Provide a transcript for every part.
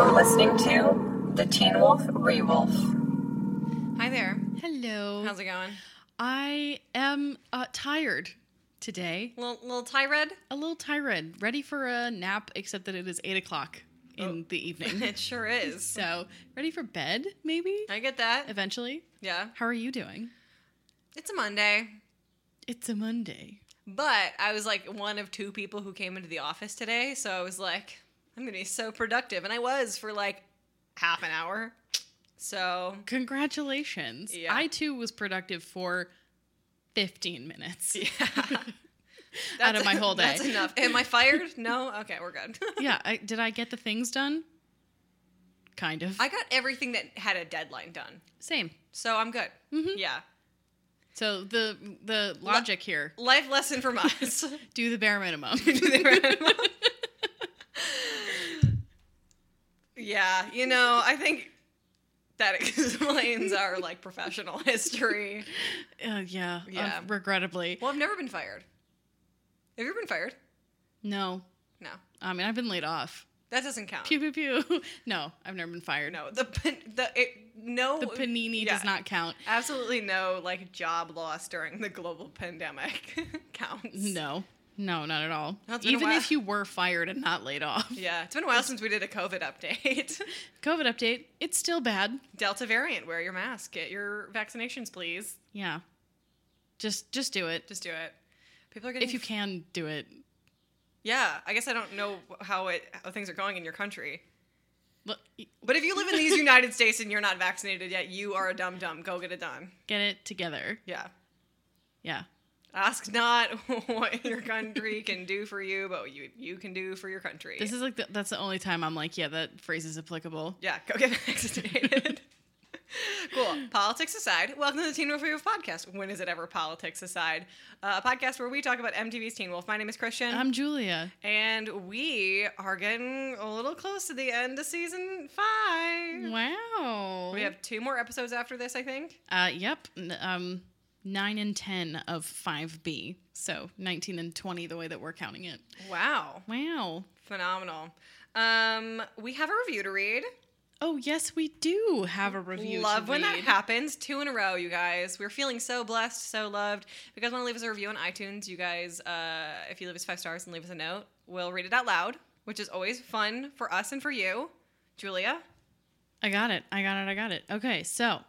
You're listening to the Teen Wolf Rewolf. Hi there. Hello. How's it going? I am uh, tired today. Little little tired? A little tired. Ready for a nap, except that it is 8 o'clock in the evening. It sure is. so, ready for bed, maybe? I get that. Eventually. Yeah. How are you doing? It's a Monday. It's a Monday. But I was like one of two people who came into the office today, so I was like, I'm gonna be so productive. And I was for like half an hour. So Congratulations. Yeah. I too was productive for 15 minutes yeah. out of my whole day. That's enough. Am I fired? No? Okay, we're good. yeah. I, did I get the things done? Kind of. I got everything that had a deadline done. Same. So I'm good. Mm-hmm. Yeah. So the the logic here: Life lesson from us. do the bare minimum. Yeah, you know, I think that explains our like professional history. Uh, yeah, Yeah. uh, regrettably. Well, I've never been fired. Have you ever been fired? No, No, I mean I've been laid off. that doesn't count. Pew pew pew. No, I've never been fired. No, the the it, no the panini yeah, does not count. Absolutely no like job loss during the global pandemic counts. No, no, not at all. A Even if you were fired and not laid off. Yeah, it's been a while since we did a COVID update. COVID update. It's still bad. Delta variant, wear your mask, get your vaccinations, please. Yeah. Just just do it. Just do it. People are getting If you can do it. Yeah, I guess I don't know how it how things are going in your country. But, But if you live in these United States and you're not vaccinated yet, you are a dumb dumb. Go get it done. Get it together. Yeah. Yeah. Ask not what your country can do for you, but what you you can do for your country. This is like the, that's the only time I'm like, yeah, that phrase is applicable. yeah, go get vaccinated. cool. Politics aside, welcome to the Teen Wolf Review podcast. When is it ever politics aside? Uh, a podcast where we talk about MTV's Teen Wolf. My name is Christian. I'm Julia. and we are getting a little close to the end of season five. Wow. We have two more episodes after this, I think. Uh, yep. Um, nine and ten of five B. So nineteen and twenty, the way that we're counting it. Wow. Wow. Phenomenal. Um, we have a review to read. Oh yes, we do have a review. Love when that happens. Two in a row, you guys. We're feeling so blessed, so loved. If you guys want to leave us a review on iTunes, you guys, uh, if you leave us five stars and leave us a note, we'll read it out loud, which is always fun for us and for you. Julia? I got it. I got it. I got it. Okay, so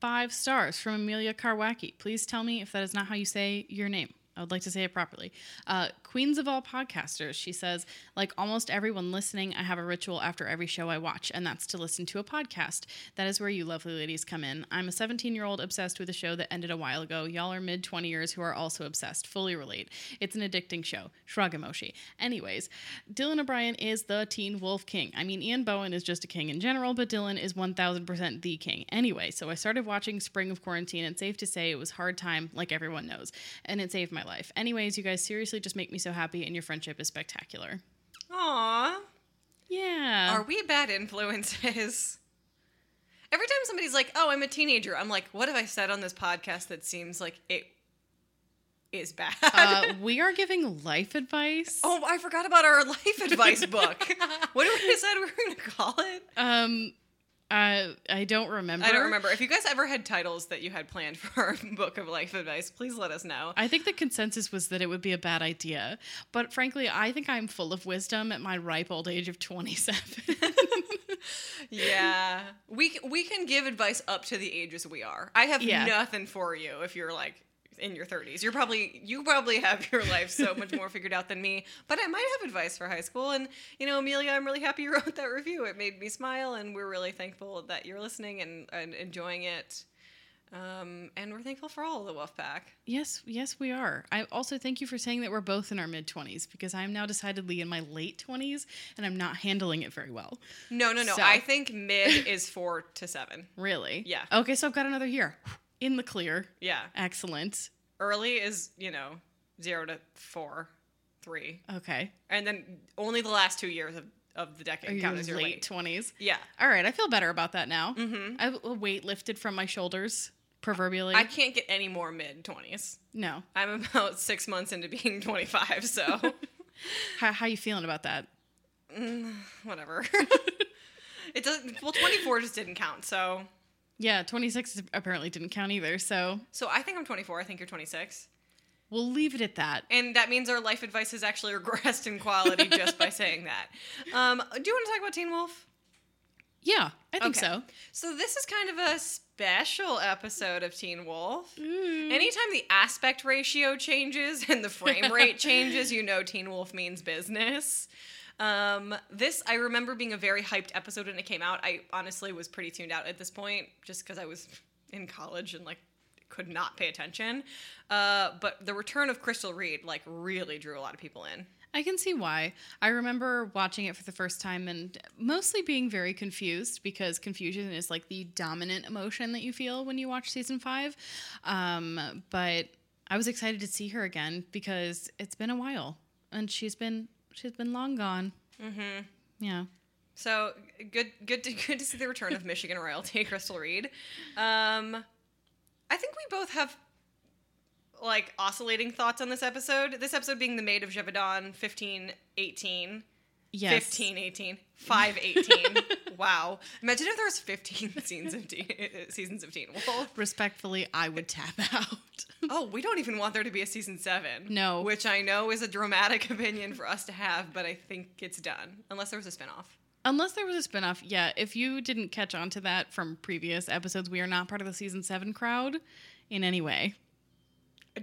five stars from Amelia Karwacki. Please tell me if that is not how you say your name. I would like to say it properly. Uh, Queens of all podcasters, she says, like almost everyone listening, I have a ritual after every show I watch, and that's to listen to a podcast. That is where you lovely ladies come in. I'm a 17 year old obsessed with a show that ended a while ago. Y'all are mid 20 years who are also obsessed. Fully relate. It's an addicting show. Shrug emoji. Anyways, Dylan O'Brien is the Teen Wolf King. I mean, Ian Bohen is just a king in general, but Dylan is 1000% the king. Anyway, so I started watching Spring of Quarantine, and safe to say it was hard time, like everyone knows, and it saved my life. Anyways, you guys seriously just make me so happy, and your friendship is spectacular. Aw. Yeah. Are we bad influences? Every time somebody's like, "Oh, I'm a teenager," I'm like, "What have I said on this podcast that seems like it is bad?" uh, we are giving life advice. oh, I forgot about our life advice book. what did we decide we were going to call it? Um, uh, I don't remember. I don't remember. If you guys ever had titles that you had planned for our book of life advice, please let us know. I think the consensus was that it would be a bad idea. But frankly, I think I'm full of wisdom at my ripe old age of 27. yeah, we we can give advice up to the ages we are. I have Yeah. nothing for you if you're like in your 30s. You're probably you probably have your life so much more figured out than me. But I might have advice for high school. And you know, Amelia, I'm really happy you wrote that review. It made me smile, and we're really thankful that you're listening and, and enjoying it. Um, and we're thankful for all of the Wolf Pack. yes, yes, we are. I also thank you for saying that we're both in our mid 20s because I'm now decidedly in my late 20s and I'm not handling it very well. No, no, no. So- I think mid is four to seven. Really? Yeah. Okay, so I've got another year in the clear. Yeah. Excellent. Early is, you know, zero to four, three. Okay. And then only the last two years of, of the decade count as your late. 20s? Yeah. All right, I feel better about that now. Mm-hmm. I a weight lifted from my shoulders, proverbially. I can't get any more mid 20s. no. I'm about six months into being 25, so How, how you feeling about that? whatever. It doesn't. Well, 24 just didn't count. So, Yeah, 26 apparently didn't count either. So so I think I'm 24. I think you're 26. we'll leave it at that. And that means our life advice has actually regressed in quality just by saying that. Um, do you want to talk about Teen Wolf? Yeah, I think Okay. so. So this is kind of a special episode of Teen Wolf. Mm. Anytime the aspect ratio changes and the frame rate changes, you know Teen Wolf means business. Um, this I remember being a very hyped episode when it came out. I honestly was pretty tuned out at this point, just because I was in college and like could not pay attention. Uh, but the return of Crystal Reed like really drew a lot of people in. I can see why. I remember watching it for the first time and mostly being very confused because confusion is like the dominant emotion that you feel when you watch season five. Um, but I was excited to see her again because it's been a while and she's been she's been long gone. Mm-hmm. Yeah. So good, good, to, good to see the return of Michigan royalty, Crystal Reed. Um, I think we both have like oscillating thoughts on this episode. This episode being the maid of Gévaudan, 15, 18. Yes. 15, 18, 5, 18. wow. Imagine if there was 15 scenes of teen, seasons of Teen Wolf. Respectfully, I would tap out. Oh, we don't even want there to be a season 7. No. Which I know is a dramatic opinion for us to have, but I think it's done. Unless there was a spinoff. Unless there was a spinoff, yeah. If you didn't catch on to that from previous episodes, we are not part of the season seven crowd in any way.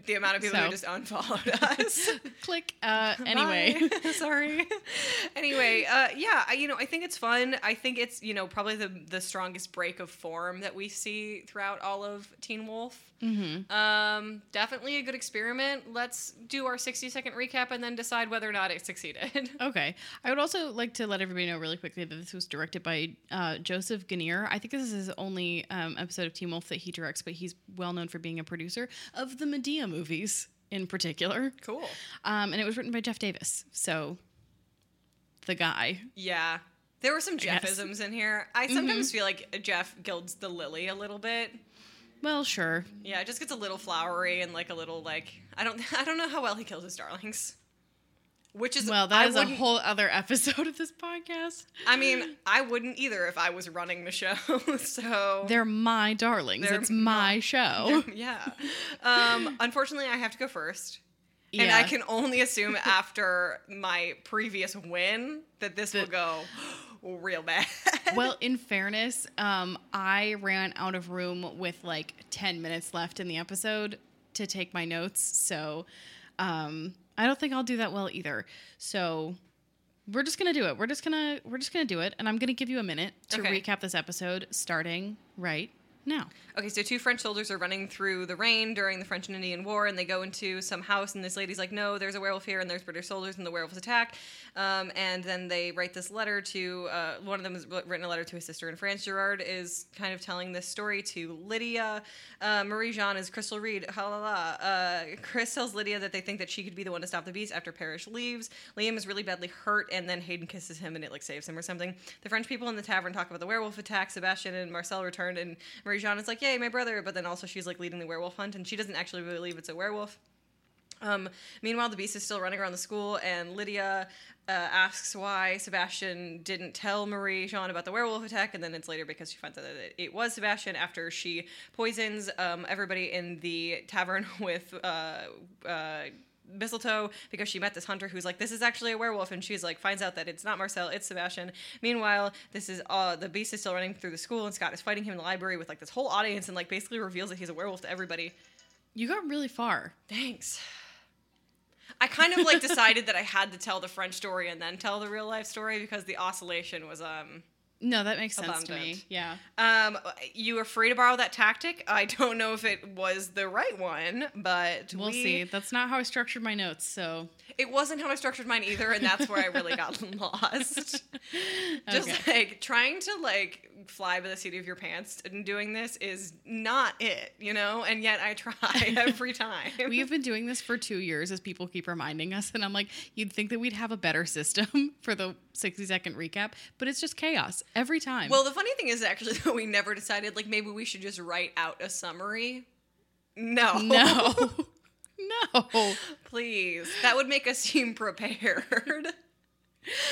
The amount of people who So. just unfollowed us. Click. Uh, anyway. Sorry. anyway, uh, yeah, I, you know, I think it's fun. I think it's you know probably the the strongest break of form that we see throughout all of Teen Wolf. Mhm. Um, definitely a good experiment. Let's do our sixty second recap and then decide whether or not it succeeded. Okay. I would also like to let everybody know really quickly that this was directed by uh, Joseph Genier. I think this is his only um, episode of Teen Wolf that he directs, but he's well known for being a producer of the Madea movies in particular. cool. Um, and it was written by Jeff Davis. So, the guy. Yeah. There were some. Jeffisms in here. I sometimes feel like Jeff gilds the lily a little bit. Well, sure. Yeah, it just gets a little flowery and like a little like I don't I don't know how well he kills his darlings. Which is Well, that I is a whole other episode of this podcast. I mean, I wouldn't either if I was running the show. so They're my darlings. They're it's my show. yeah. Um, unfortunately, I have to go first. And Yeah. I can only assume after my previous win that this will go real bad. well, in fairness, um, I ran out of room with like 10 minutes left in the episode to take my notes. So um, I don't think I'll do that well either. So we're just gonna do it. We're just gonna we're just gonna do it, and I'm gonna give you a minute to Okay. recap this episode starting right now. Okay, so two French soldiers are running through the rain during the French and Indian War, and they go into some house, and this lady's like, "No, there's a werewolf here, and there's British soldiers, and the werewolves attack." Um, and then they write this letter to uh, one of them has written a letter to his sister in France. Gerard is kind of telling this story to Lydia. Uh, Marie Jean is Crystal Reed. Ha la la. Uh, Chris tells Lydia that they think that she could be the one to stop the beast after Parrish leaves. Liam is really badly hurt, and then Hayden kisses him, and it like saves him or something. The French people in the tavern talk about the werewolf attack. Sebastian and Marcel return, and Marie Jean is like, "Yay, my brother!" But then also she's like leading the werewolf hunt, and she doesn't actually believe it's a werewolf. Um, meanwhile, the beast is still running around the school, and Lydia uh, asks why Sebastian didn't tell Marie Jean about the werewolf attack, and then it's later because she finds out that it was Sebastian after she poisons um, everybody in the tavern with. Uh, uh, mistletoe because she met this hunter who's like this is actually a werewolf and she's like finds out that it's not marcel it's sebastian meanwhile this is uh the beast is still running through the school and scott is fighting him in the library with like this whole audience and like basically reveals that he's a werewolf to everybody You got really far. Thanks. I kind of like decided that I had to tell the French story and then tell the real life story because the oscillation was um No, that makes sense to me. Yeah. um you were free to borrow that tactic. I don't know if it was the right one, but We'll we- see. That's not how I structured my notes, so It wasn't how I structured mine either, and that's where I really got lost. Just Okay. like trying to like fly by the seat of your pants and doing this is not it, you know. And yet I try every time. we have been doing this for two years as people keep reminding us and i'm like you'd think that we'd have a better system for the 60 second recap but it's just chaos every time Well, the funny thing is actually that we never decided like maybe we should just write out a summary. No. no no Please. That would make us seem prepared.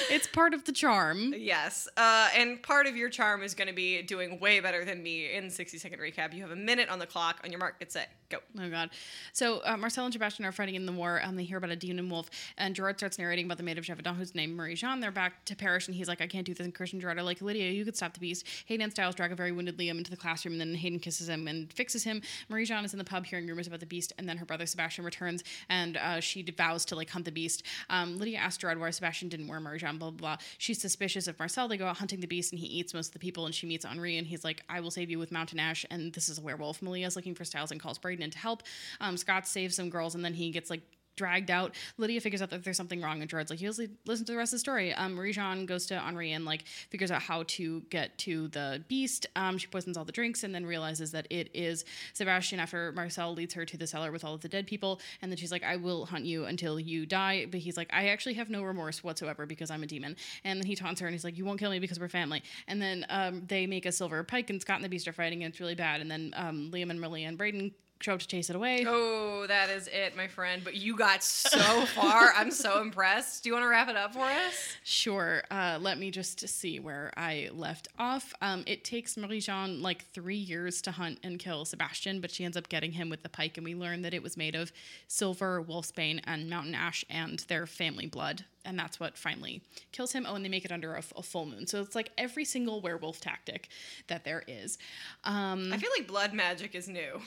It's part of the charm. Yes. Uh, and part of your charm is going to be doing way better than me in 60 second recap. You have a minute on the clock. On your mark, get set, go. Oh God! So uh, Marcel and Sebastian are fighting in the war. Um, they hear about a demon wolf, and Gerard starts narrating about the maid of Gévaudan, who's named Marie Jean. They're back to Paris, and he's like, "I can't do this." And Christian Gerard are like, "Lydia, you could stop the beast." Hayden and Stiles drag a very wounded Liam into the classroom, and then Hayden kisses him and fixes him. Marie Jean is in the pub hearing rumors about the beast, and then her brother Sebastian returns, and uh, she vows to like hunt the beast. Um, Lydia asks Gerard why Sebastian didn't wear Blah blah blah. She's suspicious of Marcel. They go out hunting the beast, and he eats most of the people. And she meets Henri, and he's like, "I will save you with Mountain Ash." And this is a werewolf. Malia's looking for Stiles and calls Braeden in to help. Um, Scott saves some girls, and then he gets like dragged out. Lydia figures out that there's something wrong, and Gerard's like, "You listen to the rest of the story." Um, Marie Jean goes to Henri and like figures out how to get to the beast. Um, she poisons all the drinks, and then realizes that it is Sebastian. After Marcel leads her to the cellar with all of the dead people, and then she's like, "I will hunt you until you die." But he's like, "I actually have no remorse whatsoever because I'm a demon." And then he taunts her, and he's like, "You won't kill me because we're family." And then um, they make a silver pike, and Scott and the beast are fighting, and it's really bad. And then um, Liam and Malia and Braeden up to chase it away. Oh, that is it, my friend. But you got so far. I'm so impressed. Do you want to wrap it up for us? Sure. Uh, let me just see where I left off. Um, it takes Marie Jean like three years to hunt and kill Sebastian, but she ends up getting him with the pike, and we learn that it was made of silver, wolfsbane, and mountain ash, and their family blood. And that's what finally kills him. Oh, and they make it under a full moon. So it's like every single werewolf tactic that there is. Um, I feel like blood magic is new.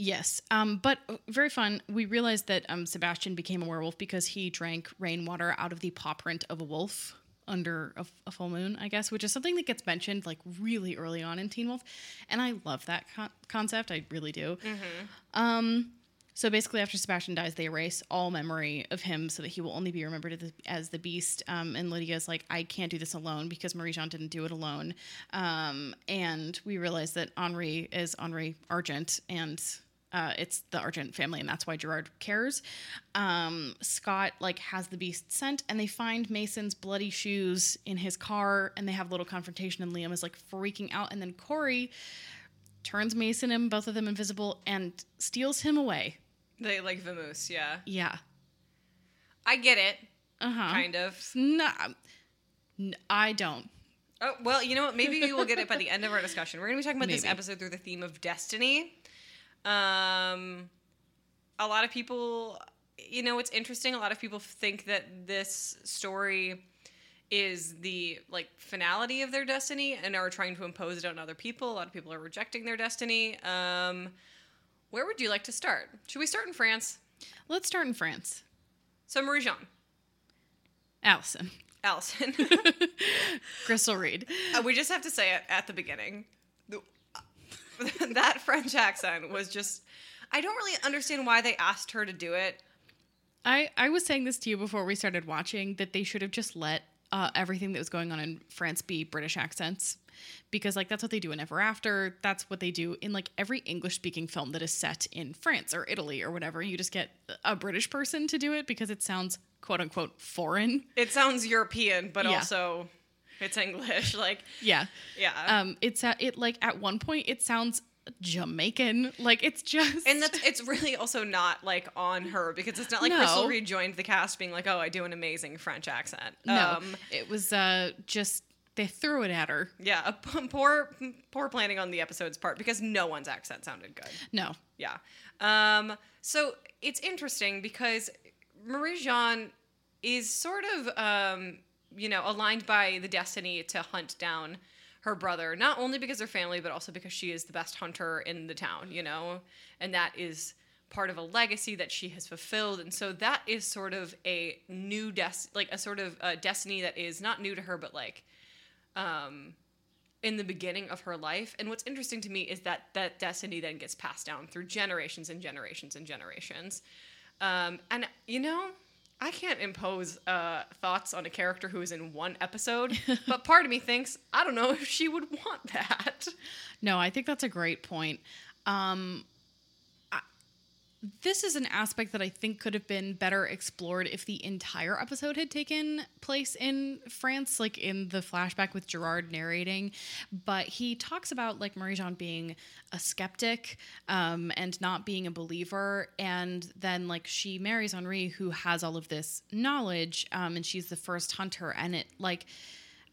Yes, um, but very fun. We realized that um, Sebastian became a werewolf because he drank rainwater out of the paw print of a wolf under a, a full moon, I guess, which is something that gets mentioned like really early on in Teen Wolf, and I love that con- concept. I really do. Um, so basically, after Sebastian dies, they erase all memory of him so that he will only be remembered as the, as the Beast. Um, and Lydia's like, I can't do this alone because Marie Jean didn't do it alone. Um, and we realize that Henri is Henri Argent, and uh, it's the Argent family, and that's why Gerard cares. Um, Scott like has the Beast scent, and they find Mason's bloody shoes in his car, and they have a little confrontation, and Liam is like freaking out, and then Corey turns Mason and both of them invisible and steals him away. They like Vamoose, yeah. Yeah. I get it, Uh huh. kind of. Nah, I don't. Oh, well, you know what? Maybe we will get it by the end of our discussion. We're going to be talking about this episode through the theme of destiny. Um, a lot of people, you know, it's interesting. A lot of people think that this story is the like finality of their destiny and are trying to impose it on other people. A lot of people are rejecting their destiny. Um, where would you like to start? Should we start in France? Let's start in France. So Marie Jean, Allison. Allison. Crystal Reed. Uh, we just have to say it at the beginning. That French accent was just. I don't really understand why they asked her to do it. I, I was saying this to you before we started watching that they should have just let uh, everything that was going on in France be British accents because like that's what they do in Ever After. That's what they do in like every English speaking film that is set in France or Italy or whatever. You just get a British person to do it because it sounds quote unquote foreign. It sounds European, but Yeah. also it's English. Like, Yeah. yeah. Um it's at it like at one point it sounds Jamaican. Like it's just and that's it's really also not like on her because it's not like No. Crystal rejoined the cast being like, "Oh, I do an amazing French accent." no. Um, it was uh just they threw it at her. yeah, a poor poor planning on the episode's part because no one's accent sounded good. No. Yeah. Um, so it's interesting because Marie Jean is sort of, um, you know, aligned by the destiny to hunt down her brother, not only because they're family, but also because she is the best hunter in the town, you know? And that is part of a legacy that she has fulfilled. And so that is sort of a new des- like a sort of uh, destiny that is not new to her, but like, um, in the beginning of her life. And what's interesting to me is that that destiny then gets passed down through generations and generations and generations. Um, and you know, I can't impose uh, thoughts on a character who is in one episode, but part of me thinks I don't know if she would want that. No, I think that's a great point. Um, this is an aspect that I think could have been better explored if the entire episode had taken place in France, like in the flashback with Gerard narrating. But he talks about like Marie Jean being a skeptic um, and not being a believer. And then like she marries Henri, who has all of this knowledge, um, and she's the first hunter. And it like,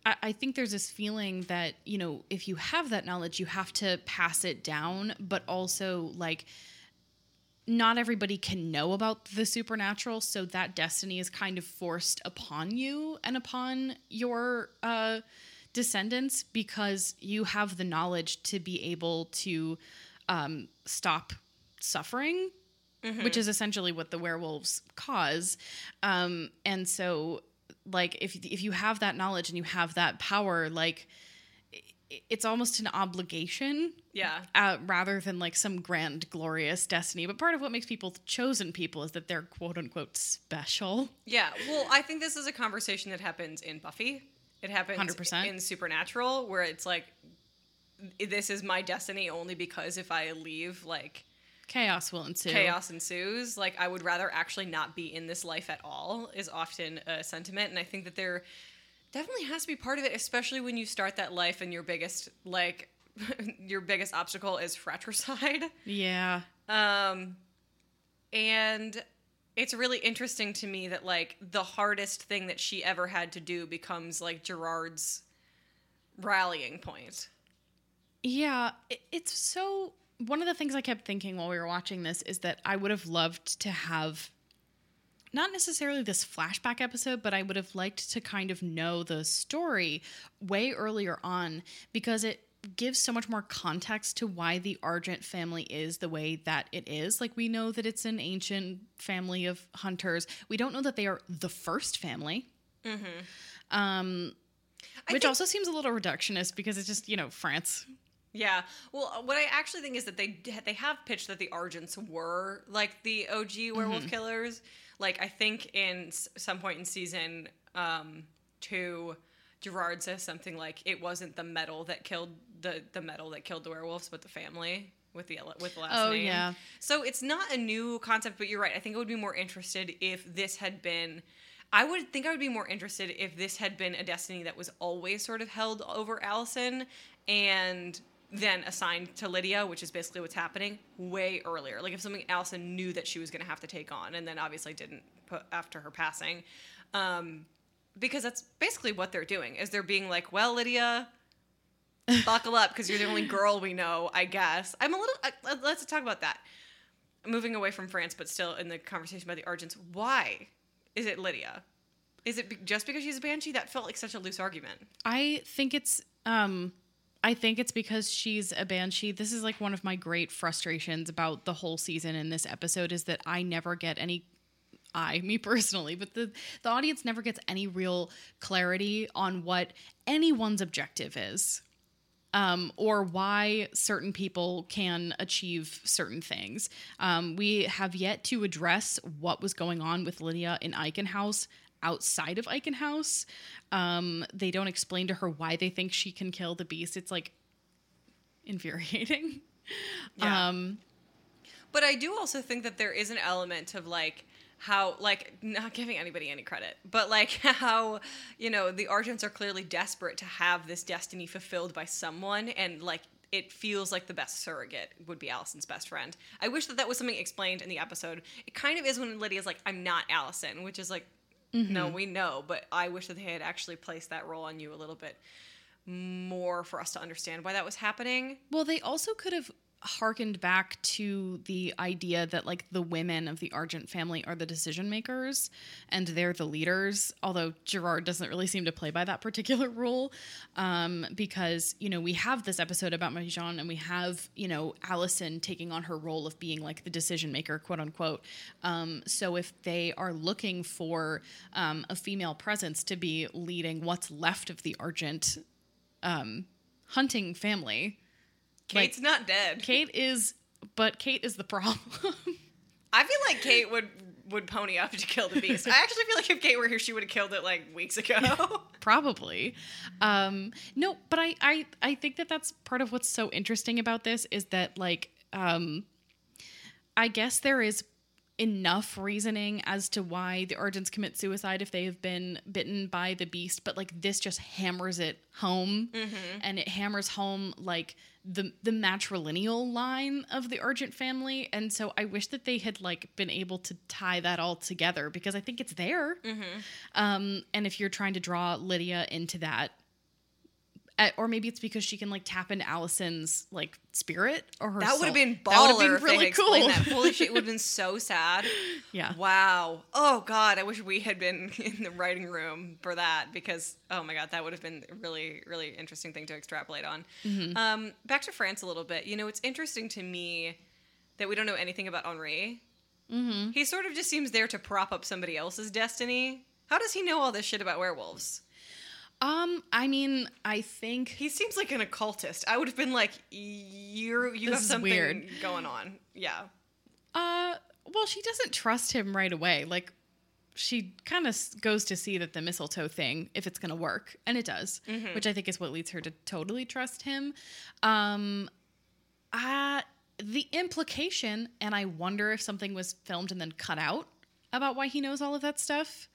I, I think there's this feeling that, you know, if you have that knowledge, you have to pass it down, but also like, not everybody can know about the supernatural so that destiny is kind of forced upon you and upon your uh, descendants because you have the knowledge to be able to um, stop suffering which is essentially what the werewolves cause. Um, and so like if if you have that knowledge and you have that power like it's almost an obligation Yeah. uh, rather than like some grand glorious destiny but part of what makes people chosen people is that they're quote unquote special Yeah. Well, I think this is a conversation that happens in Buffy. It happens 100%. in Supernatural, where it's like, this is my destiny only because if I leave, like, chaos will ensue chaos ensues. Like, I would rather actually not be in this life at all, is often a sentiment. And I think that there definitely has to be part of it, especially when you start that life and your biggest, like, your biggest obstacle is fratricide. yeah Um, and it's really interesting to me that like the hardest thing that she ever had to do becomes like Gerard's rallying point. Yeah, it's so. One of the things I kept thinking while we were watching this is that I would have loved to have not necessarily this flashback episode, but I would have liked to kind of know the story way earlier on because it gives so much more context to why the Argent family is the way that it is. Like, we know that it's an ancient family of hunters, we don't know that they are the first family. Um, which think- also seems a little reductionist because it's just, you know, France. Yeah. Well, what I actually think is that they they have pitched that the Argents were like the OG werewolf killers. Like I think in some point in season um, two, Gerard says something like it wasn't the metal that killed the the metal that killed the werewolves, but the family with the with the last Oh, name. yeah. So it's not a new concept, but you're right. I think I would be more interested if this had been. I would think I would be more interested if this had been a destiny that was always sort of held over Allison and then assigned to Lydia, which is basically what's happening way earlier. Like if something Allison knew that she was going to have to take on, and then obviously didn't put after her passing, um, because that's basically what they're doing. Is they're being like, well, Lydia, buckle up because you're the only girl we know. I guess I'm a little. Uh, let's talk about that. Moving away from France, but still in the conversation about the Argents. Why is it Lydia? Is it be- just because she's a banshee? That felt like such a loose argument. I think it's um I think it's because she's a banshee. This is like one of my great frustrations about the whole season in this episode is that I never get any I, me personally, but the the audience never gets any real clarity on what anyone's objective is. Um, or why certain people can achieve certain things. Um, we have yet to address what was going on with Lydia in Eichen House outside of Eichen House. Um, they don't explain to her why they think she can kill the beast. It's like infuriating. Yeah. Um, But I do also think that there is an element of like how like not giving anybody any credit, but like how you know the Argents are clearly desperate to have this destiny fulfilled by someone, and like it feels like the best surrogate would be Allison's best friend. I wish that that was something explained in the episode. It kind of is when Lydia's like, "I'm not Allison," which is like, no, mm-hmm. we know, but I wish that they had actually placed that role on you a little bit more for us to understand why that was happening. Well, they also could have harkened back to the idea that like the women of the Argent family are the decision makers and they're the leaders. Although Gerard doesn't really seem to play by that particular rule, um, because you know we have this episode about Marie-Jean and we have you know Allison taking on her role of being like the decision maker, quote unquote. Um, so if they are looking for um, a female presence to be leading what's left of the Argent um, hunting family. Kate's not dead. Kate is, but Kate is the problem. I feel like Kate would would pony up to kill the beast. I actually feel like if Kate were here, she would have killed it like weeks ago. Probably. Um, no, but I, I, I think that that's part of what's so interesting about this is that like, um, I guess there is enough reasoning as to why the Argents commit suicide if they have been bitten by the beast, but like this just hammers it home, and it hammers home like the the matrilineal line of the Argent family, and so I wish that they had like been able to tie that all together because I think it's there. Um, and if you're trying to draw Lydia into that. Uh, or maybe it's because she can like tap into Allison's like spirit or her That would have been baller That would have been really they had explained cool. that. Holy shit, it would have been so sad. Yeah. Wow. Oh god, I wish we had been in the writing room for that because oh my god, that would have been a really really interesting thing to extrapolate on. Mm-hmm. Um, back to France a little bit. You know, it's interesting to me that we don't know anything about Henri. Mm-hmm. He sort of just seems there to prop up somebody else's destiny. How does he know all this shit about werewolves? Um, I mean, I think He seems like an occultist. I would have been like, "You're you have something weird. going on." Yeah. Uh, well, she doesn't trust him right away. Like, she kind of goes to see that the mistletoe thing, if it's going to work, and it does, which I think is what leads her to totally trust him. Um, uh, the implication, and I wonder if something was filmed and then cut out about why he knows all of that stuff.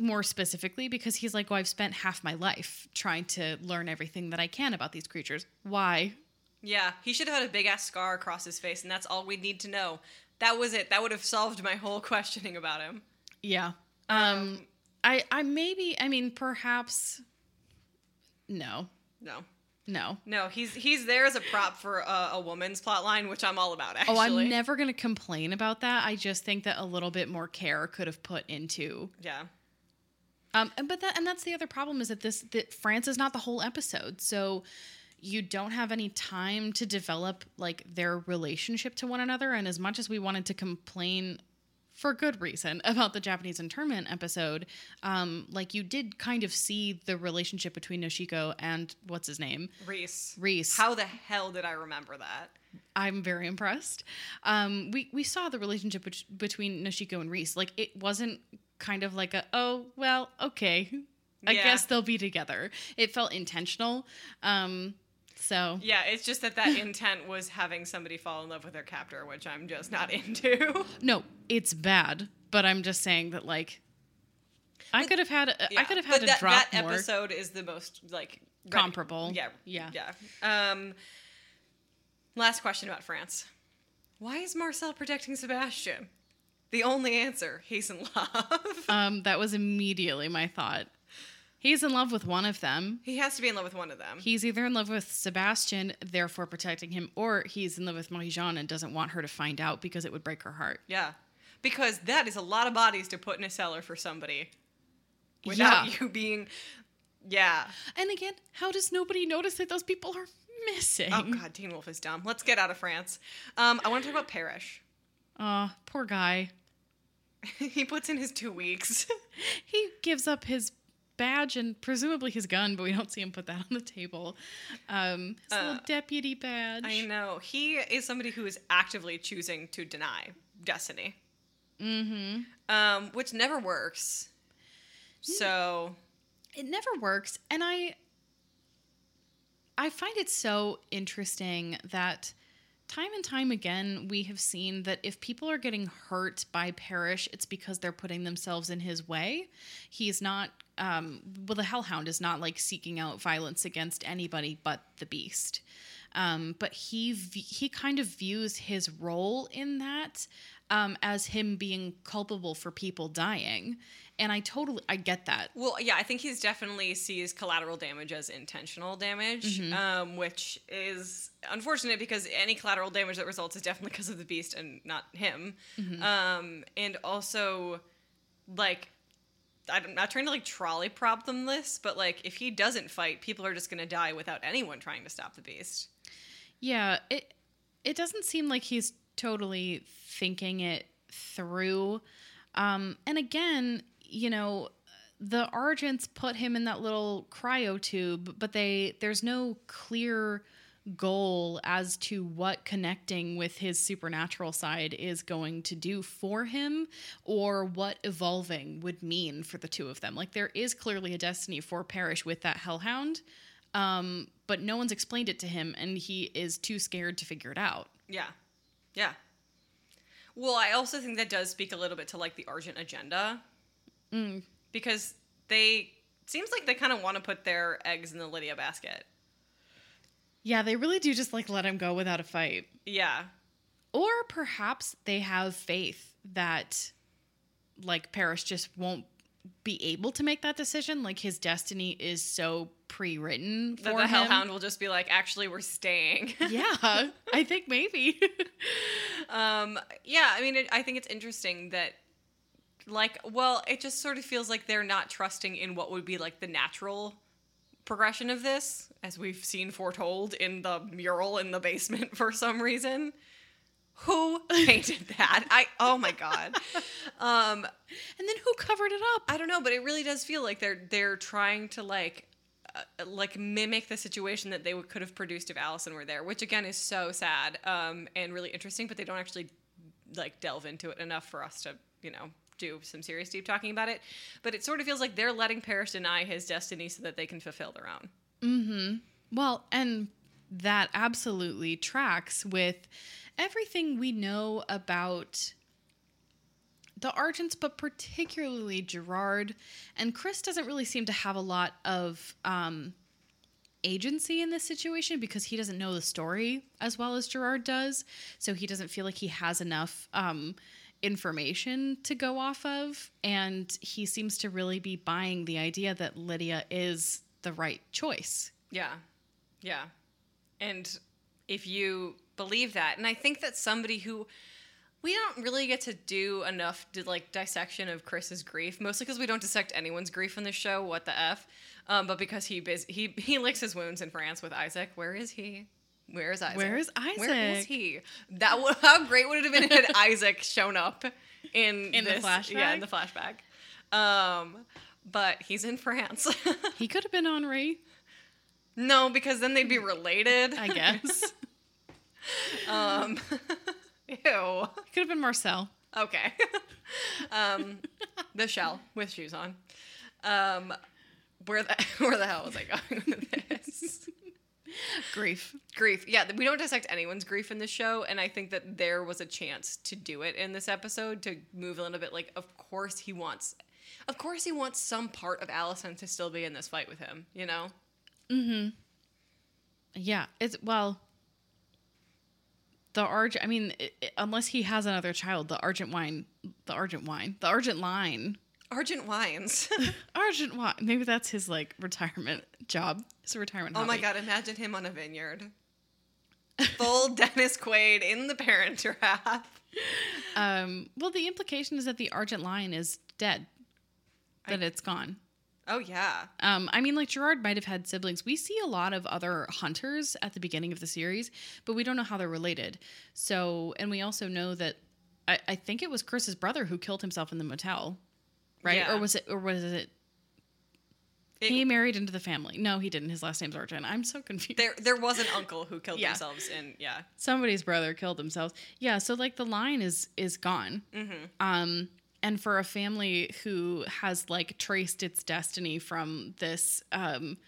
More specifically, because he's like, "Well, I've spent half my life trying to learn everything that I can about these creatures. Why? Yeah, he should have had a big ass scar across his face, and that's all we need to know. That was it. That would have solved my whole questioning about him. Yeah. Um, I I maybe I mean perhaps no. No, No. no, he's he's there as a prop for a, a woman's plot line, which I'm all about. Actually, Oh, I'm never going to complain about that. I just think that a little bit more care could have put into Yeah, um and- but that and that's the other problem is that this that France is not the whole episode. So you don't have any time to develop like their relationship to one another and as much as we wanted to complain for good reason about the Japanese internment episode, um, like you did kind of see the relationship between Noshiko and what's his name? Rhys. Rhys. How the hell did I remember that? I'm very impressed. Um, we we saw the relationship bet- between Noshiko and Rhys. Like it wasn't kind of like a oh well okay, I Yeah. guess they'll be together. It felt intentional. Um, so Yeah, it's just that that intent was having somebody fall in love with their captor, which I'm just not into. no, it's bad. But I'm just saying that like I could have had a, I Yeah, could have but had a that, drop that more. episode is the most like ready- Comparable. Yeah, Yeah. yeah. Um, last question about France: Why is Marcel protecting Sebastian? The only answer: he's in love. Um, that was immediately my thought. He's in love with one of them. he has to be in love with one of them. He's either in love with Sebastian, therefore protecting him, or he's in love with Marie Jeanne and doesn't want her to find out because it would break her heart. yeah, because that is a lot of bodies to put in a cellar for somebody without Yeah. you being. Yeah. And again, how does nobody notice that those people are missing? Oh God, Teen Wolf is dumb. Let's get out of France. Um, I want to talk about Parrish. Aw, poor guy. he puts in his two weeks. He gives up his badge and presumably his gun, but we don't see him put that on the table. Um, his Uh, little deputy badge. I know. He is somebody who is actively choosing to deny destiny. Mm-hmm. Um, which never works. So it never works and i i find it so interesting that time and time again we have seen that if people are getting hurt by Parrish, it's because they're putting themselves in his way. He's not um, well the hellhound is not like seeking out violence against anybody but the beast. Um, but he he kind of views his role in that um, as him being culpable for people dying and i totally i get that Well, yeah, I think he's definitely sees collateral damage as intentional damage, Mm-hmm. um, which is unfortunate because any collateral damage that results is definitely because of the beast and not him. Mm-hmm. Um, and also, like, I'm not trying to like trolley problem this, but like, if he doesn't fight, people are just gonna die without anyone trying to stop the beast. Yeah, it it doesn't seem like he's totally thinking it through. Um, and again, you know, the Argents put him in that little cryo tube, but they there's no clear goal as to what connecting with his supernatural side is going to do for him or what evolving would mean for the two of them. Like there is clearly a destiny for Parrish with that hellhound. Um, but no one's explained it to him and he is too scared to figure it out. Yeah, yeah. Well, I also think that does speak a little bit to like the Argent agenda. Mm. Because they seems like they kind of want to put their eggs in the Lydia basket. Yeah, they really do just like let him go without a fight. Yeah. Or perhaps they have faith that like Parrish just won't be able to make that decision. Like his destiny is so pre-written for That the him. Hellhound will just be like, actually, we're staying. yeah, I think maybe. um, yeah, I mean, it, I think it's interesting that, like, well, it just sort of feels like they're not trusting in what would be like the natural progression of this, as we've seen foretold in the mural in the basement for some reason. Who painted that? I oh my god. Um, and then who covered it up? I don't know, but it really does feel like they're they're trying to like uh, like mimic the situation that they would, could have produced if Allison were there, which again is so sad um, and really interesting, but they don't actually like delve into it enough for us to you know do some serious deep talking about it. But it sort of feels like they're letting Parrish deny his destiny so that they can fulfill their own. Mm-hmm. Well, and that absolutely tracks with everything we know about the Argents, but particularly Gerard. And Chris doesn't really seem to have a lot of um, agency in this situation because he doesn't know the story as well as Gerard does. So he doesn't feel like he has enough um, information to go off of. And he seems to really be buying the idea that Lydia is the right choice. Yeah. Yeah. And if you believe that, and I think that somebody who we don't really get to do enough to like dissection of Chris's grief, mostly because we don't dissect anyone's grief on this show. What the f? Um, but because he he he licks his wounds in France with Isaac. Where is he? Where is Isaac? Where is Isaac? Where is he? That would how great would it have been had Isaac shown up in In the flashback? Yeah, in the flashback. Um, but he's in France. He could have been Henri, no, because then they'd be related. I guess. Um, ew. He could have been Marcel. Okay. um, the shell with shoes on. Um, where the where the hell was I going with this? Grief. grief. Yeah, we don't dissect anyone's grief in this show, and I think that there was a chance to do it in this episode to move a little bit. Like, of course he wants, of course he wants some part of Allison to still be in this fight with him. You know? Mm-hmm. Yeah, it's well. The Argent. I mean, i i- unless he has another child, the Argent wine, the Argent wine, the Argent line, Argent wines. Argent wine. Maybe that's his like retirement job. It's a retirement. oh my god! Imagine him on a vineyard. Full Dennis Quaid in the Parent Trap. Um. Well, the implication is that the Argent line is dead. That it's gone. Oh yeah. Um, I mean, like Gerard might have had siblings. We see a lot of other hunters at the beginning of the series, but we don't know how they're related. So, and we also know that I, I think it was Chris's brother who killed himself in the motel, right? Yeah. Or was it? Or was it? It- he married into the family. No, he didn't. His last name's Argent. I'm so confused. there there was an uncle who killed Yeah. themselves in yeah. Somebody's brother killed themselves. Yeah. So like the line is is gone. Mm-hmm. Um, and for a family who has like traced its destiny from this, um,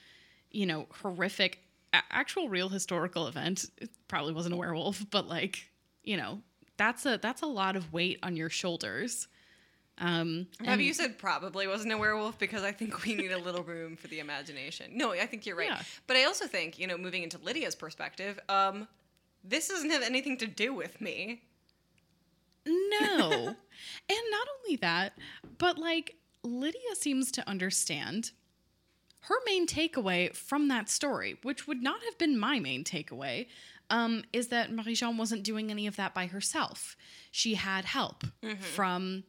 you know, horrific, a- actual real historical event, it probably wasn't a werewolf, but like, you know, that's a that's a lot of weight on your shoulders. Um, Have you said probably wasn't a werewolf because I think we need a little room for the imagination. No, I think you're right. Yeah. But I also think, you know, moving into Lydia's perspective, um, this doesn't have anything to do with me. No. and not only that, but like Lydia seems to understand her main takeaway from that story, which would not have been my main takeaway, um, is that Marie Jean wasn't doing any of that by herself. She had help from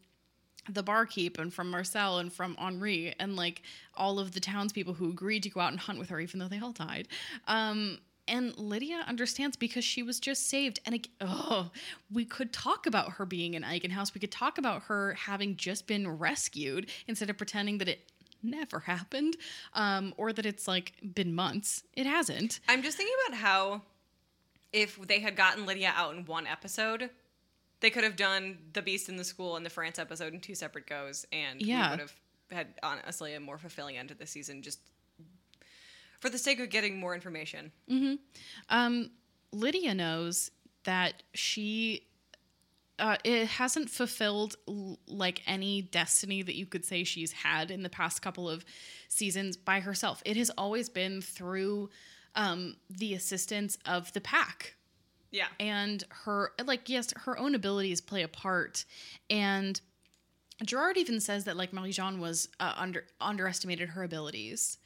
the barkeep and from Marcel and from Henri and like all of the townspeople who agreed to go out and hunt with her, even though they all died. Um, and Lydia understands because she was just saved. And oh, we could talk about her being in Eichen House. We could talk about her having just been rescued instead of pretending that it never happened um, or that it's like been months. It hasn't. I'm just thinking about how if they had gotten Lydia out in one episode, they could have done the Beast in the School and the France episode in two separate goes, and Yeah. we would have had honestly a more fulfilling end to the season just for the sake of getting more information. Um, Lydia knows that she uh, it hasn't fulfilled l- like any destiny that you could say she's had in the past couple of seasons by herself. It has always been through um, the assistance of the pack Yeah. and her like yes her own abilities play a part. And gerard even says that like marie jean was uh, under underestimated her abilities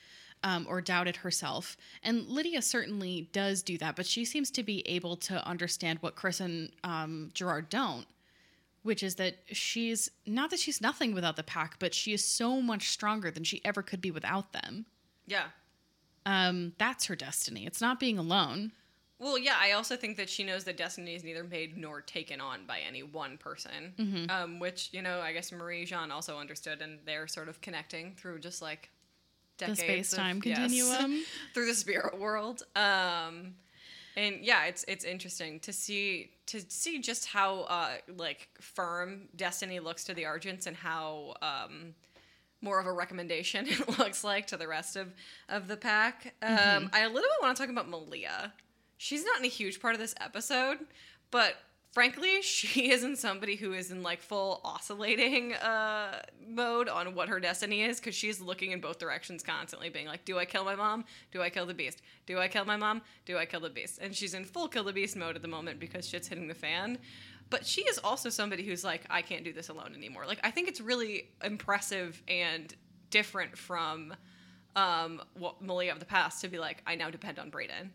um, or doubted herself. And lydia certainly does do that but she seems to be able to understand what chris and um, gerard don't which is that she's not that she's nothing without the pack but she is so much stronger than she ever could be without them. Yeah. um, that's her destiny. It's not being alone Well, yeah, I also think that she knows that destiny is neither made nor taken on by any one person. Mm-hmm. Um, which, you know, I guess Marie Jean also understood, and they're sort of connecting through just like the decades. space-time of, yes, continuum through the spirit world. Um, and yeah, it's it's interesting to see to see just how uh, like firm destiny looks to the Argents and how um, more of a recommendation it looks like to the rest of of the pack. Um, I a little bit want to talk about Malia. She's not in a huge part of this episode, but frankly, she isn't somebody who is in like full oscillating uh, mode on what her destiny is because she's looking in both directions constantly, being like, "Do I kill my mom? Do I kill the beast? Do I kill my mom? Do I kill the beast?" And she's in full kill the beast mode at the moment because shit's hitting the fan. But she is also somebody who's like, I can't do this alone anymore. Like, I think it's really impressive and different from um, what Malia of the past to be like, I now depend on Braeden.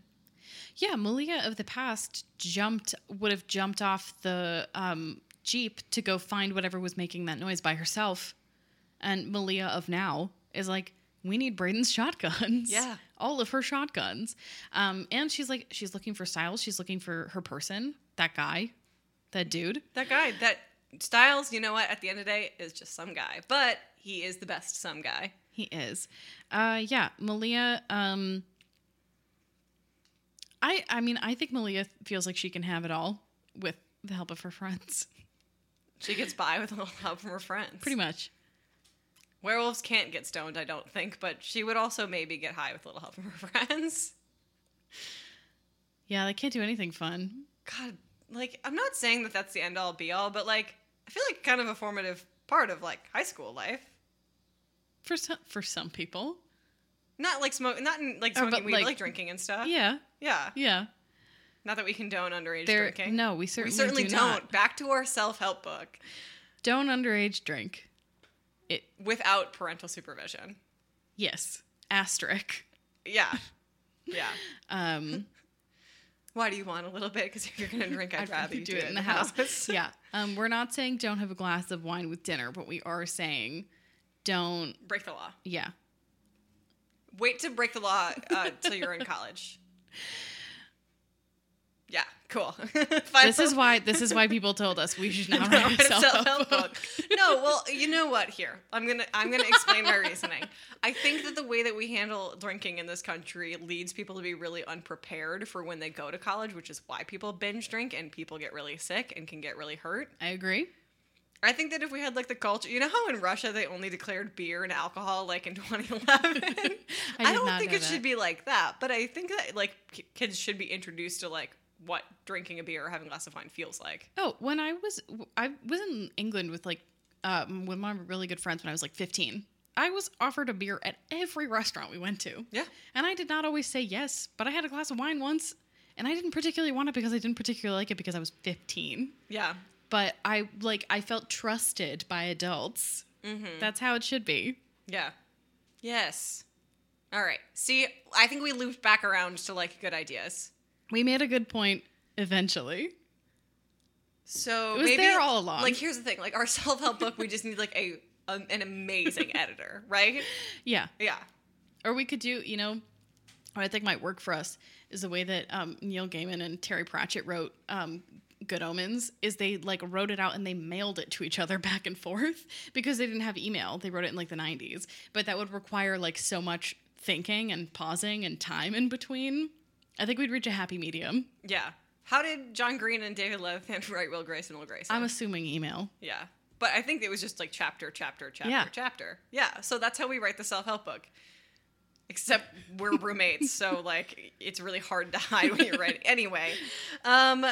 Yeah, Malia of the past jumped would have jumped off the um, jeep to go find whatever was making that noise by herself, and Malia of now is like, we need Braeden's shotguns. Yeah. all of her shotguns, um, and she's like, she's looking for Stiles. She's looking for her person, that guy, that dude. That guy, that Stiles, you know what? At the end of the day, is just some guy, but he is the best some guy. He is. Uh, yeah, Malia. Um, I I mean, I think Malia feels like she can have it all with the help of her friends. She gets by with a little help from her friends. Pretty much. Werewolves can't get stoned, I don't think, but she would also maybe get high with a little help from her friends. Yeah, they can't do anything fun. God, like I'm not saying that that's the end all be all, but like I feel like kind of a formative part of like high school life. For some for some people. Not like smoke, not in, like Oh, smoking but, weed, like- like drinking and stuff. Yeah. yeah. Yeah. Not that we condone underage There drinking. no, we we certainly, certainly do don't. not. Back to our self-help book Don't underage drink. It without parental supervision. yes. Asterisk. Yeah, yeah. Um Why do you want a little bit? Because if you're gonna drink, I'd, rather you do it in the house. house. yeah. Um we're not saying don't have a glass of wine with dinner, but we are saying don't Break the law. yeah. Wait to break the law uh, till you're in college. Yeah, cool. This is why this is why people told us we should not No, write a self-help self-help book. book. No, well, you know what? Here, I'm gonna I'm gonna explain my reasoning. I think that the way that we handle drinking in this country leads people to be really unprepared for when they go to college, which is why people binge drink and people get really sick and can get really hurt. I agree. I think that if we had like the culture, you know how in Russia they only declared beer and alcohol like in 2011. I I, don't think it that. should be like that, but I think that like ki- kids should be introduced to like what drinking a beer or having a glass of wine feels like. Oh, when I was I was in England with like um, with my really good friends when I was like 15. I was offered a beer at every restaurant we went to. Yeah. And I did not always say yes, but I had a glass of wine once and I didn't particularly want it because I didn't particularly like it because I was 15. Yeah. But I like I felt trusted by adults. That's how it should be. Yeah. Yes. All right. See, I think we looped back around to like good ideas. We made a good point eventually. So It was maybe there all along. Like here's the thing: like our self help book, we just need like a, a an amazing editor, right? Yeah. Yeah. Or we could do, you know, what I think might work for us is the way that um, Neil Gaiman and Terry Pratchett wrote um, Good Omens. Is they like wrote it out and they mailed it to each other back and forth because they didn't have email. They wrote it in like the '90s, but that would require like so much thinking and pausing and time in between. I think we'd reach a happy medium. Yeah. How did John Green and David Levithan write Will Grayson? Will Grayson? I'm assuming email. yeah. But I think it was just like chapter, chapter, chapter, Yeah. chapter. Yeah. So that's how we write the self help book. Except we're roommates, so like it's really hard to hide when you're writing. Anyway, um,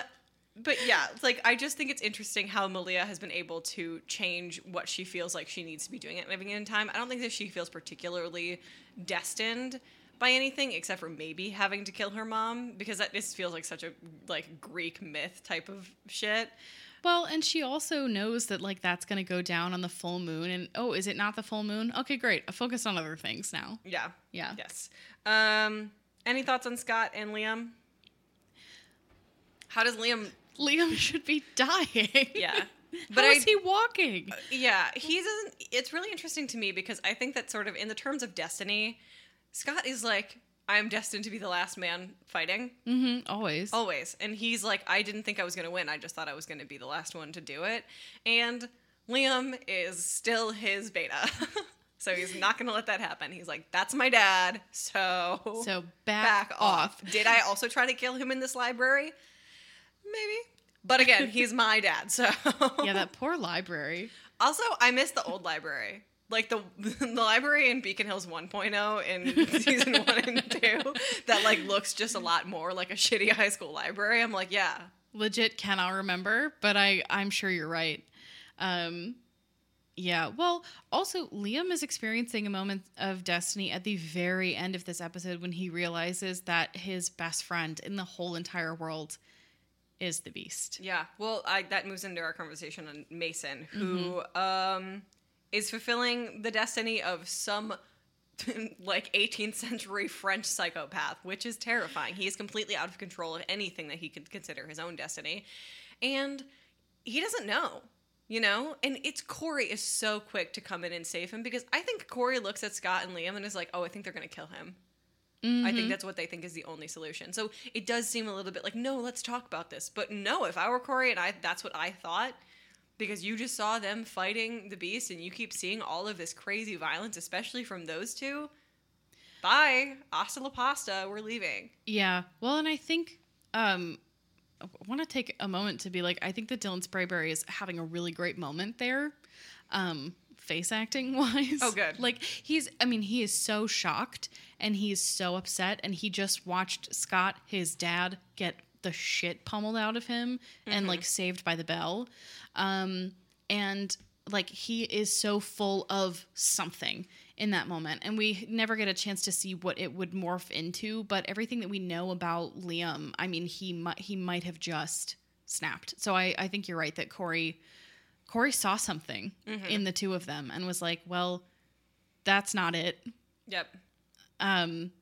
but yeah, like I just think it's interesting how Malia has been able to change what she feels like she needs to be doing at any given time. I don't think that she feels particularly destined by anything except for maybe having to kill her mom because that just feels like such a like Greek myth type of shit. Well, and she also knows that like that's going to go down on the full moon and oh, is it not the full moon? Okay, great. I focus on other things now. Yeah. Yeah. Yes. Um any thoughts on Scott and Liam? How does Liam Liam should be dying. Yeah. But How I is he walking? Yeah, he doesn't. It's really interesting to me because I think that sort of in the terms of destiny, Scott is like, I'm destined to be the last man fighting Mm-hmm. Always. always, and he's like, I didn't think I was gonna win. I just thought I was gonna be the last one to do it. And Liam is still his beta, so he's not gonna let that happen. He's like, that's my dad, so So back, off. Did I also try to kill him in this library? Maybe. But again, he's my dad, so Yeah, that poor library. Also, I miss the old library. Like the the library in Beacon Hills 1.0 in season 1 and 2 that like looks just a lot more like a shitty high school library. I'm like, yeah. Legit cannot remember, but I I'm sure you're right. Um yeah. Well, also Liam is experiencing a moment of destiny at the very end of this episode when he realizes that his best friend in the whole entire world is the beast. Yeah. Well, I, that moves into our conversation on Mason, who um is fulfilling the destiny of some like 18th century French psychopath, which is terrifying. He is completely out of control of anything that he could consider his own destiny. And he doesn't know, you know? And it's Corey is so quick to come in and save him because I think Corey looks at Scott and Liam and is like, oh, I think they're going to kill him. I think that's what they think is the only solution. So it does seem a little bit like, no, let's talk about this. But no, if I were Corey and I that's what I thought, because you just saw them fighting the beast and you keep seeing all of this crazy violence, especially from those two. Bye. Hasta la pasta. We're leaving. Yeah. Well, and I think um I want to take a moment to be like I think that Dylan Sprayberry is having a really great moment there. Um face acting wise. Oh, good. Like he's I mean, he is so shocked and he's so upset and he just watched Scott, his dad, get the shit pummeled out of him and like saved by the bell. Um and like he is so full of something in that moment and we never get a chance to see what it would morph into but everything that we know about liam i mean he might he might have just snapped so i i think you're right that corey corey saw something in the two of them and was like well that's not it Yep. um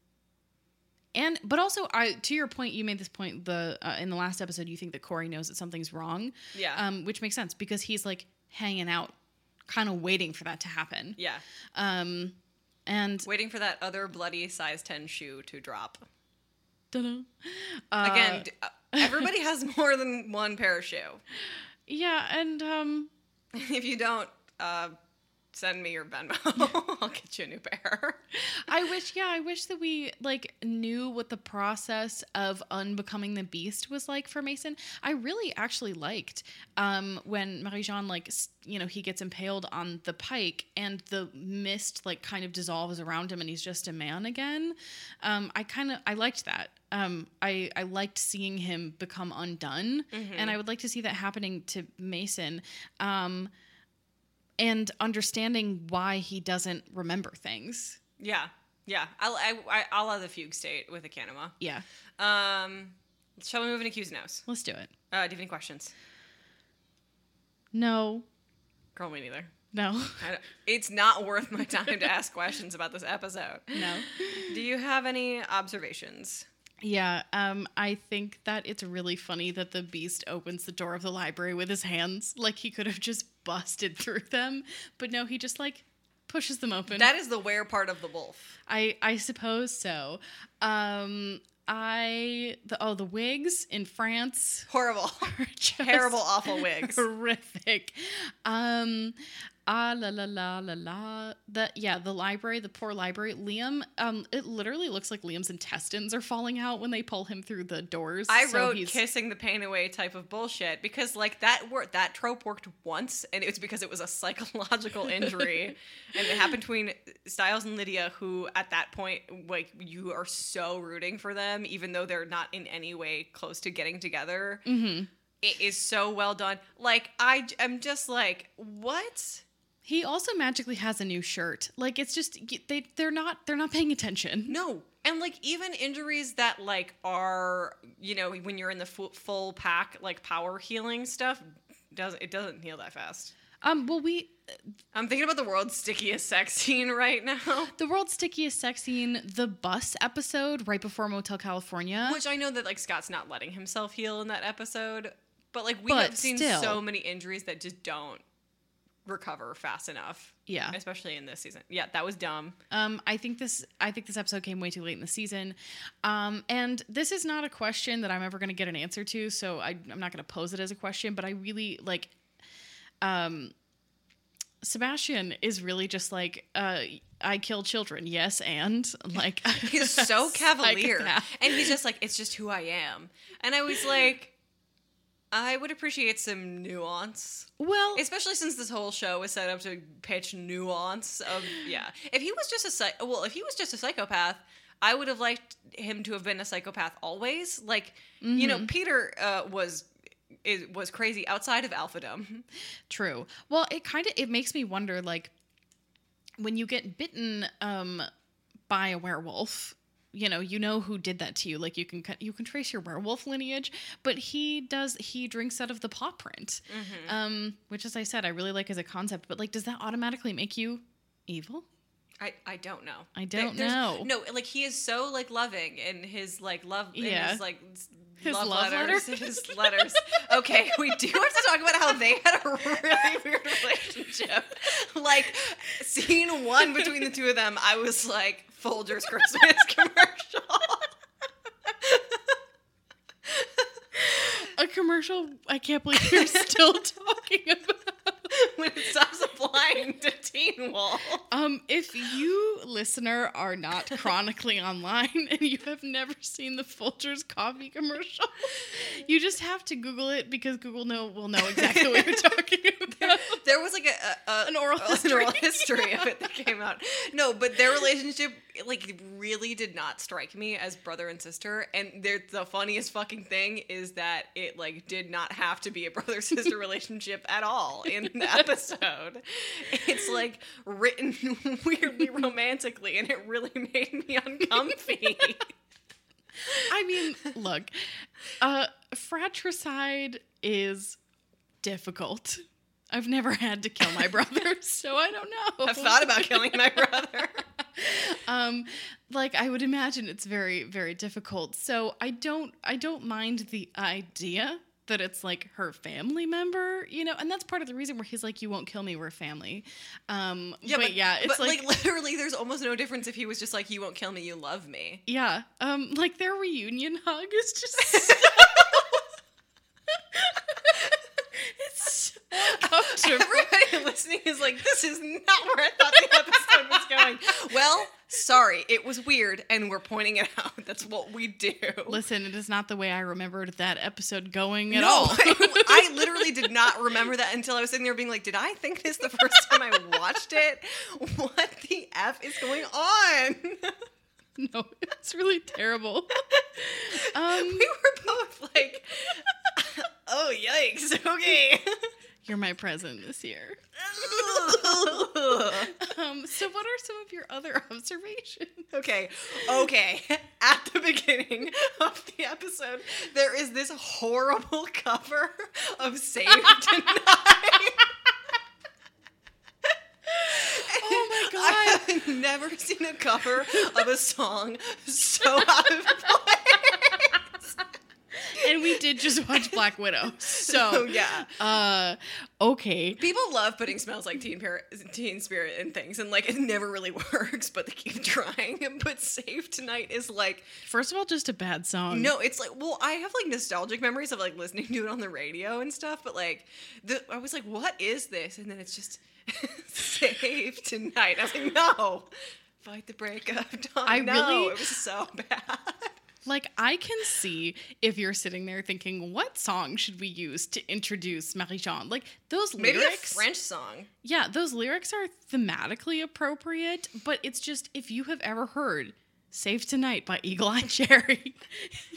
and but also i to your point you made this point the uh, in the last episode you think that corey knows that something's wrong Yeah. um which makes sense because he's like hanging out kind of waiting for that to happen yeah. um and Waiting for that other bloody size 10 shoe to drop. Uh, Again, uh, everybody has more than one pair of shoe. yeah and um If you don't, uh, send me your Venmo. I'll get you a new pair. I wish, yeah, I wish that we like knew what the process of unbecoming the beast was like for Mason. I really actually liked um, when Marie Jean like you know he gets impaled on the pike and the mist like kind of dissolves around him and he's just a man again. Um, I kind of I liked that. Um, I I liked seeing him become undone, and I would like to see that happening to Mason. Um, and understanding why he doesn't remember things. Yeah, yeah. I'll I, I, I'll have the fugue state with a canema. Yeah, Um, shall we move into Q's nose? let's do it. Uh, do you have any questions? No, Girl, me neither. no, I it's not worth my time to ask questions about this episode. no. Do you have any observations? Yeah, um, I think that it's really funny that the beast opens the door of the library with his hands. Like he could have just busted through them, but no, he just like pushes them open. That is the where part of the wolf. I I suppose so. Um, I the oh the wigs in France Horrible, terrible, awful wigs. horrific. Um, ah la la la la la. The yeah, the library, the poor library. Liam, um, it literally looks like Liam's intestines are falling out when they pull him through the doors. I so wrote he's- kissing the pain away type of bullshit because like that wor- that trope worked once and it was because it was a psychological injury and it happened between Stiles and Lydia who at that point like you are so rooting for them even though they're not in any way close to getting together. Mhm. It is so well done. Like I am just like, what? He also magically has a new shirt. Like it's just they they're not they're not paying attention. No. And like even injuries that like are, you know, when you're in the full, full pack like power healing stuff, does it doesn't heal that fast. Um well we I'm thinking about the world's stickiest sex scene right now. the world's stickiest sex scene, the bus episode right before Motel California. Which I know that like Scott's not letting himself heal in that episode, but like we But have seen still. so many injuries that just don't recover fast enough. Yeah. Especially in this season. Yeah, that was dumb. Um, I think this I think this episode came way too late in the season, um, and this is not a question that I'm ever going to get an answer to. So I, I'm not going to pose it as a question, but I really like. Um, Sebastian is really just like, uh, I kill children, yes, and like He's so cavalier. And he's just like, it's just who I am. And I was like, I would appreciate some nuance. Well, Especially since this whole show was set up to pitch nuance of yeah. If he was just a psych- well, if he was just a psychopath, I would have liked him to have been a psychopath always. Like you know, Peter uh, was is, was crazy outside of alphadom. True. Well, it kind of it makes me wonder like when you get bitten um by a werewolf, you know, you know who did that to you. Like you can cut- you can trace your werewolf lineage, but he does he drinks out of the paw print. Um which as I said, I really like as a concept, but like does that automatically make you evil? I, I don't know. I don't there's- know. No, like he is so like loving in his like love in Yeah. his like His love, love letters. letter? His letters. Okay, we do have to talk about how they had a really weird relationship. Like scene one between the two of them, I was like Folgers Christmas commercial. A commercial I can't believe you're still talking about. when it stops applying to Teen Wolf. Um, if you listener are not chronically online and you have never seen the Folgers coffee commercial, you just have to Google it because Google know will know exactly what you're talking about. There was like a, a, An oral an oral history. history of it that came out. No, but their relationship like really did not strike me as brother and sister. And the funniest fucking thing is that it like did not have to be a brother sister relationship at all in the episode. It's like written weirdly romantically, and it really made me uncomfy. I mean, look, uh, fratricide is difficult. I've never had to kill my brother, so I don't know. I've thought about killing my brother. um like i would imagine it's very very difficult so i don't i don't mind the idea that it's like her family member you know and that's part of the reason where he's like you won't kill me we're family um yeah but, yeah it's but like, literally, there's almost no difference if he was just like, "You won't kill me, you love me." yeah um like their reunion hug is just it's so uncomfortable Everybody listening is like, "This is not where I thought the episode was going." Well, sorry, it was weird, and we're pointing it out. That's what we do. listen it is not the way i remembered that episode going at no, all I literally did not remember that until I was sitting there being like, "Did I think this the first time I watched it? What the f is going on?" no it's really terrible um We were both like, "Oh yikes!" Okay. You're my present this year. Um, so, what are some of your other observations? Okay, okay. At the beginning of the episode, there is this horrible cover of Save Tonight. Oh my god! I have never seen a cover of a song so out of place. And we did just watch Black Widow. So So, yeah. uh, okay. People love putting smells like teen, Par- teen spirit in things, and like it never really works, but they keep trying. But Save Tonight is like First of all, just a bad song. No, it's like well, I have like nostalgic memories of like listening to it on the radio and stuff, but like the I was like, what is this? And then it's just save tonight. I was like, no. Fight the breakup. dawn. I no, really- it was so bad. Like, I can see if you're sitting there thinking, what song should we use to introduce Marie Jean? Like, those Maybe lyrics. a French song. Yeah, those lyrics are thematically appropriate, but it's just if you have ever heard Save Tonight by Eagle Eye Cherry.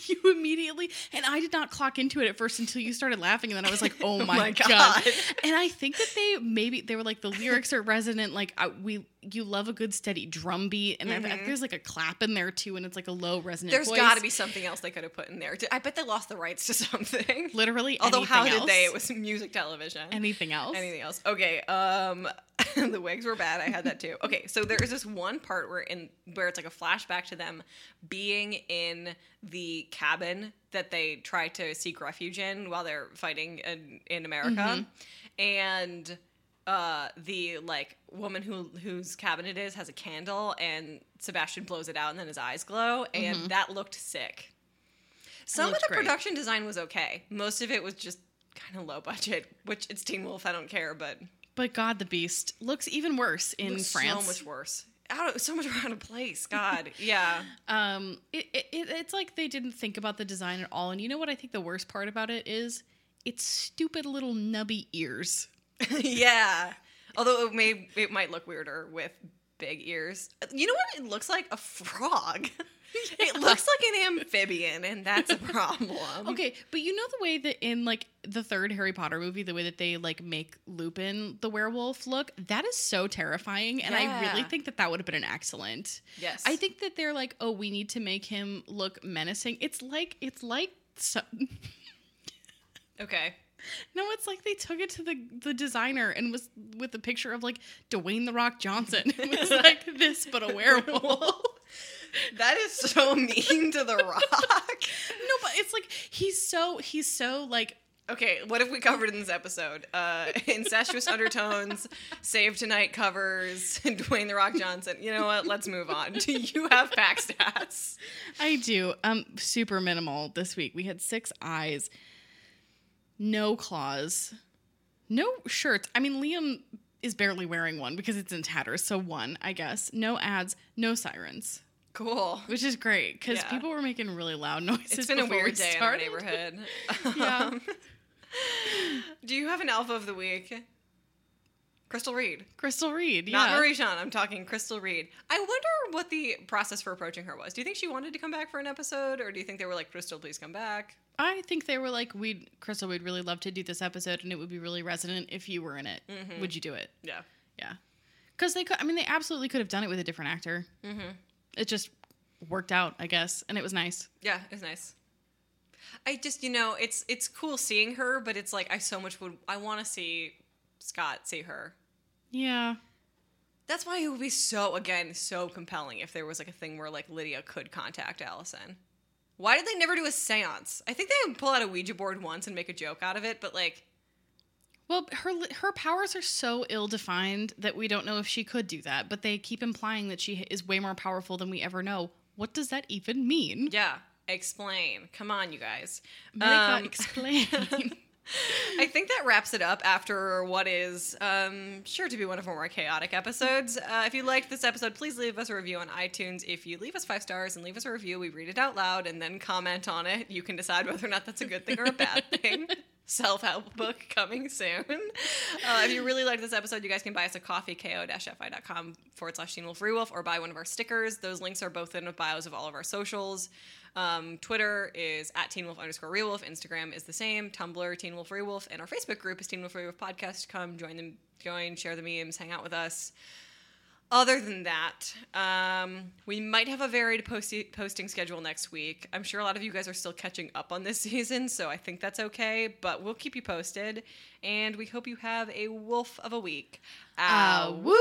you immediately, and I did not clock into it at first until you started laughing, and then I was like, oh my, my god. God. And I think that they maybe they were like the lyrics are resonant, like uh, we you love a good steady drum beat, and I- I there's like a clap in there too, and it's like a low resonant. There's got to be something else they could have put in there. I bet they lost the rights to something. literally. Although, how anything did they? It was music television. anything else? Anything else? Okay. Um, the wigs were bad. I had that too. Okay, so there is this one part where in where it's like a flashback to them being in the cabin that they try to seek refuge in while they're fighting in, in America, and uh the like woman who whose cabin it is has a candle and Sebastian blows it out and then his eyes glow and that looked sick. Some of the great. production design was okay. Most of it was just kind of low budget, which it's Teen Wolf. I don't care, but But God, the Beast looks even worse in looks France. so much worse. Out of, so much out of place. God, yeah. Um, it, it it's like they didn't think about the design at all. And you know what I think the worst part about it is? It's stupid little nubby ears. yeah. Although it may it might look weirder with big ears. You know what it looks like? A frog. It looks like an amphibian, and that's a problem. Okay, but you know the way that in like the third Harry Potter movie, the way that they like make Lupin the werewolf look, that is so terrifying, and I really think that that would have been an excellent. Yes. I think that they're like, oh, we need to make him look menacing. It's like it's like so, Okay. No, it's like they took it to the the designer and was with a picture of like Dwayne the Rock Johnson. It was like this, but a werewolf. That is so mean to the rock. no, but it's like he's so he's so like Okay, what have we covered in this episode? Uh, incestuous undertones, Save Tonight covers, Dwayne the Rock Johnson. You know what? Let's move on. Do you have pack stats? I do. Um, super minimal this week. We had six eyes, no claws, no shirts. I mean, Liam is barely wearing one because it's in tatters, so one, I guess. No ads, no sirens, Cool. which is great because Yeah. people were making really loud noises. It's been a before we weird day in our neighborhood. Yeah. Do you have an alpha of the week? Crystal Reed. Crystal Reed, yeah. Not Marie Jean. I'm talking Crystal Reed. I wonder what the process for approaching her was. Do you think she wanted to come back for an episode, or do you think they were like, Crystal, please come back? I think they were like, "We'd Crystal, we'd really love to do this episode, and it would be really resonant if you were in it. Mm-hmm. Would you do it?" Yeah. Yeah, because they could. I mean, they absolutely could have done it with a different actor. Mm-hmm. It just worked out, I guess, and it was nice. Yeah, it was nice. I just, you know, it's it's cool seeing her, but it's like I so much would I want to see Scott see her. Yeah. That's why it would be so again so compelling if there was like a thing where like Lydia could contact Allison. Why did they never do a séance? I think they would pull out a Ouija board once and make a joke out of it, but like Well, her her powers are so ill defined that we don't know if she could do that. But they keep implying that she is way more powerful than we ever know. What does that even mean? yeah, explain. Come on, you guys. Um, explain. I think that wraps it up after what is um, sure to be one of our more chaotic episodes. Uh, if you liked this episode, please leave us a review on iTunes. If you leave us five stars and leave us a review, we read it out loud and then comment on it. You can decide whether or not that's a good thing or a bad thing. Self help book coming soon. Uh, if you really liked this episode, you guys can buy us a coffee, ko fi.com forward slash Teen Wolf Rewolf, or buy one of our stickers. Those links are both in the bios of all of our socials. Um, Twitter is at Teen Wolf underscore Rewolf. Instagram is the same. Tumblr, Teen Wolf Rewolf. And our Facebook group is Teen Wolf Rewolf Podcast. Come join them, join, share the memes, hang out with us. Other than that, um, we might have a varied posti- posting schedule next week. I'm sure a lot of you guys are still catching up on this season, so I think that's okay. But we'll keep you posted, and we hope you have a wolf of a week. Ah, Ah, woo!